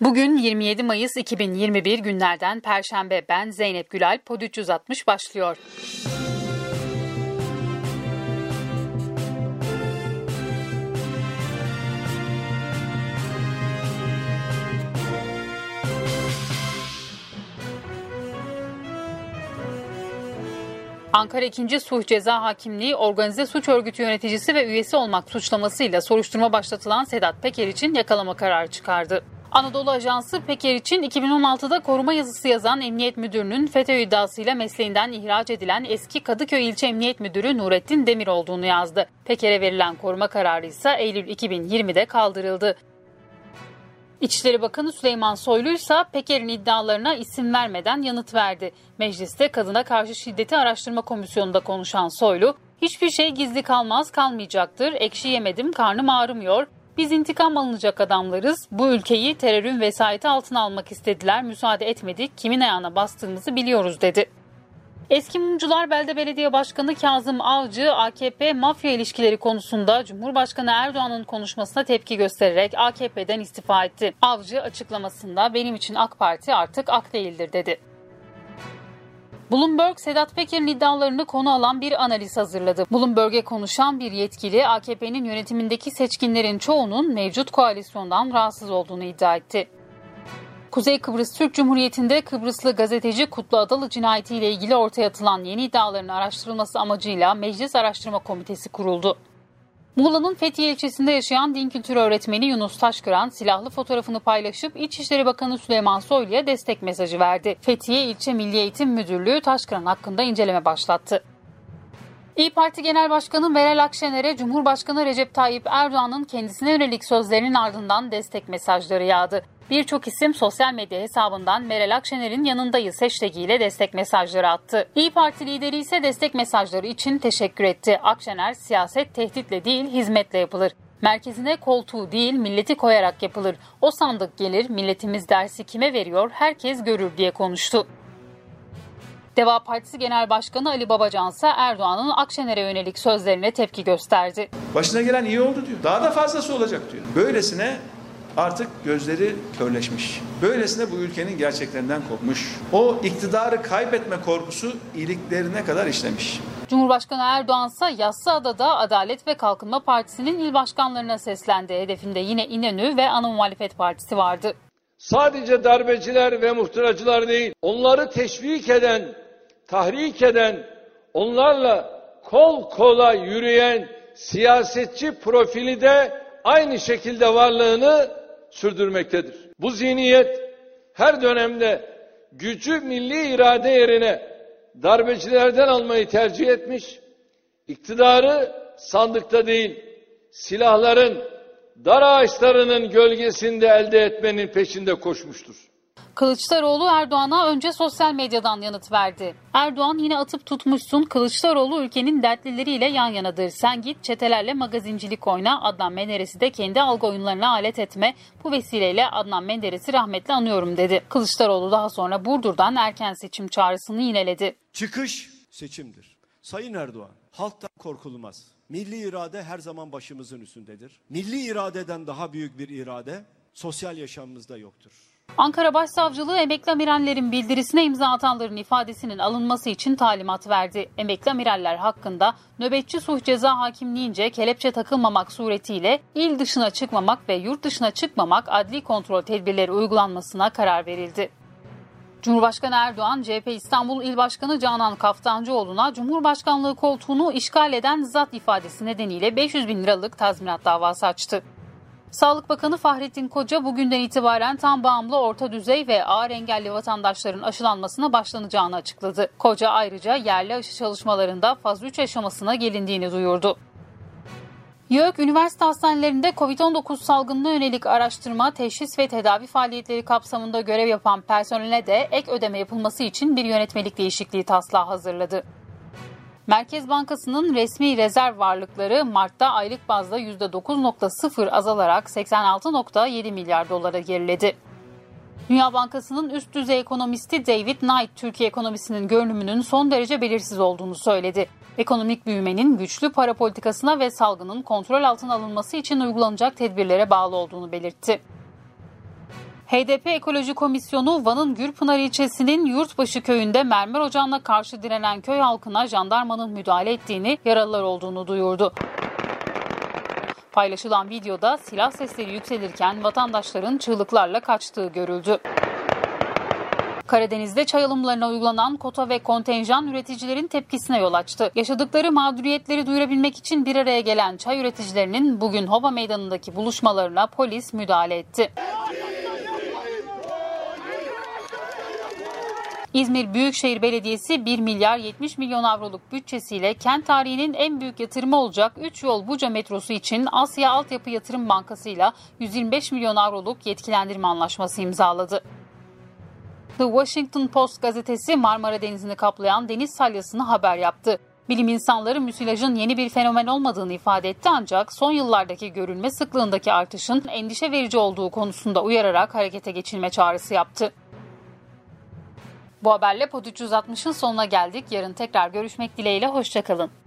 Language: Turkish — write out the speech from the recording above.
Bugün 27 Mayıs 2021 günlerden Perşembe ben Zeynep Gülal Pod 360 başlıyor. Ankara 2. Suç Ceza Hakimliği organize suç örgütü yöneticisi ve üyesi olmak suçlamasıyla soruşturma başlatılan Sedat Peker için yakalama kararı çıkardı. Anadolu Ajansı Peker için 2016'da koruma yazısı yazan Emniyet Müdürü'nün FETÖ iddiasıyla mesleğinden ihraç edilen eski Kadıköy İlçe Emniyet Müdürü Nurettin Demir olduğunu yazdı. Peker'e verilen koruma kararı ise Eylül 2020'de kaldırıldı. İçişleri Bakanı Süleyman Soylu ise Peker'in iddialarına isim vermeden yanıt verdi. Mecliste kadına karşı şiddeti araştırma komisyonunda konuşan Soylu, hiçbir şey gizli kalmaz kalmayacaktır, ekşi yemedim karnım ağrımıyor, biz intikam alınacak adamlarız. Bu ülkeyi terörün vesayeti altına almak istediler. Müsaade etmedik. Kimin ayağına bastığımızı biliyoruz dedi. Eski Mumcular Belde Belediye Başkanı Kazım Avcı, AKP mafya ilişkileri konusunda Cumhurbaşkanı Erdoğan'ın konuşmasına tepki göstererek AKP'den istifa etti. Avcı açıklamasında benim için AK Parti artık AK değildir dedi. Bloomberg, Sedat Peker'in iddialarını konu alan bir analiz hazırladı. Bloomberg'e konuşan bir yetkili AKP'nin yönetimindeki seçkinlerin çoğunun mevcut koalisyondan rahatsız olduğunu iddia etti. Kuzey Kıbrıs Türk Cumhuriyeti'nde Kıbrıslı gazeteci Kutlu Adalı cinayetiyle ilgili ortaya atılan yeni iddiaların araştırılması amacıyla Meclis Araştırma Komitesi kuruldu. Muğla'nın Fethiye ilçesinde yaşayan din kültürü öğretmeni Yunus Taşkıran silahlı fotoğrafını paylaşıp İçişleri Bakanı Süleyman Soylu'ya destek mesajı verdi. Fethiye İlçe Milli Eğitim Müdürlüğü Taşkıran hakkında inceleme başlattı. İyi Parti Genel Başkanı Meral Akşener'e Cumhurbaşkanı Recep Tayyip Erdoğan'ın kendisine yönelik sözlerinin ardından destek mesajları yağdı. Birçok isim sosyal medya hesabından Meral Akşener'in yanındayız hashtag ile destek mesajları attı. İyi Parti lideri ise destek mesajları için teşekkür etti. Akşener siyaset tehditle değil hizmetle yapılır. Merkezine koltuğu değil milleti koyarak yapılır. O sandık gelir milletimiz dersi kime veriyor herkes görür diye konuştu. Deva Partisi Genel Başkanı Ali Babacan ise Erdoğan'ın Akşener'e yönelik sözlerine tepki gösterdi. Başına gelen iyi oldu diyor. Daha da fazlası olacak diyor. Böylesine artık gözleri körleşmiş. Böylesine bu ülkenin gerçeklerinden kopmuş. O iktidarı kaybetme korkusu iliklerine kadar işlemiş. Cumhurbaşkanı Erdoğan ise Yassıada'da Adalet ve Kalkınma Partisi'nin il başkanlarına seslendi. Hedefinde yine İnönü ve Ana Muhalefet Partisi vardı. Sadece darbeciler ve muhtıracılar değil, onları teşvik eden, tahrik eden, onlarla kol kola yürüyen siyasetçi profili de aynı şekilde varlığını sürdürmektedir. Bu zihniyet her dönemde gücü milli irade yerine darbecilerden almayı tercih etmiş, iktidarı sandıkta değil, silahların, dar ağaçlarının gölgesinde elde etmenin peşinde koşmuştur. Kılıçdaroğlu Erdoğan'a önce sosyal medyadan yanıt verdi. Erdoğan yine atıp tutmuşsun Kılıçdaroğlu ülkenin dertlileriyle yan yanadır. Sen git çetelerle magazincilik oyna Adnan Menderes'i de kendi algı oyunlarına alet etme. Bu vesileyle Adnan Menderes'i rahmetle anıyorum dedi. Kılıçdaroğlu daha sonra Burdur'dan erken seçim çağrısını yineledi. Çıkış seçimdir. Sayın Erdoğan halktan korkulmaz. Milli irade her zaman başımızın üstündedir. Milli iradeden daha büyük bir irade sosyal yaşamımızda yoktur. Ankara Başsavcılığı emekli amirallerin bildirisine imza atanların ifadesinin alınması için talimat verdi. Emekli amiraller hakkında nöbetçi suç ceza hakimliğince kelepçe takılmamak suretiyle il dışına çıkmamak ve yurt dışına çıkmamak adli kontrol tedbirleri uygulanmasına karar verildi. Cumhurbaşkanı Erdoğan, CHP İstanbul İl Başkanı Canan Kaftancıoğlu'na Cumhurbaşkanlığı koltuğunu işgal eden zat ifadesi nedeniyle 500 bin liralık tazminat davası açtı. Sağlık Bakanı Fahrettin Koca bugünden itibaren tam bağımlı orta düzey ve ağır engelli vatandaşların aşılanmasına başlanacağını açıkladı. Koca ayrıca yerli aşı çalışmalarında faz 3 aşamasına gelindiğini duyurdu. YÖK, üniversite hastanelerinde COVID-19 salgınına yönelik araştırma, teşhis ve tedavi faaliyetleri kapsamında görev yapan personele de ek ödeme yapılması için bir yönetmelik değişikliği taslağı hazırladı. Merkez Bankası'nın resmi rezerv varlıkları Mart'ta aylık bazda %9.0 azalarak 86.7 milyar dolara geriledi. Dünya Bankası'nın üst düzey ekonomisti David Knight, Türkiye ekonomisinin görünümünün son derece belirsiz olduğunu söyledi. Ekonomik büyümenin güçlü para politikasına ve salgının kontrol altına alınması için uygulanacak tedbirlere bağlı olduğunu belirtti. HDP Ekoloji Komisyonu Van'ın Gürpınar ilçesinin Yurtbaşı köyünde mermer ocağına karşı direnen köy halkına jandarmanın müdahale ettiğini, yaralılar olduğunu duyurdu. Paylaşılan videoda silah sesleri yükselirken vatandaşların çığlıklarla kaçtığı görüldü. Karadeniz'de çay alımlarına uygulanan kota ve kontenjan üreticilerin tepkisine yol açtı. Yaşadıkları mağduriyetleri duyurabilmek için bir araya gelen çay üreticilerinin bugün Hova Meydanı'ndaki buluşmalarına polis müdahale etti. İzmir Büyükşehir Belediyesi 1 milyar 70 milyon avroluk bütçesiyle kent tarihinin en büyük yatırımı olacak 3 yol Buca metrosu için Asya Altyapı Yatırım Bankası ile 125 milyon avroluk yetkilendirme anlaşması imzaladı. The Washington Post gazetesi Marmara Denizi'ni kaplayan deniz salyasını haber yaptı. Bilim insanları müsilajın yeni bir fenomen olmadığını ifade etti ancak son yıllardaki görülme sıklığındaki artışın endişe verici olduğu konusunda uyararak harekete geçilme çağrısı yaptı. Bu haberle Pod 360'ın sonuna geldik. Yarın tekrar görüşmek dileğiyle. Hoşçakalın.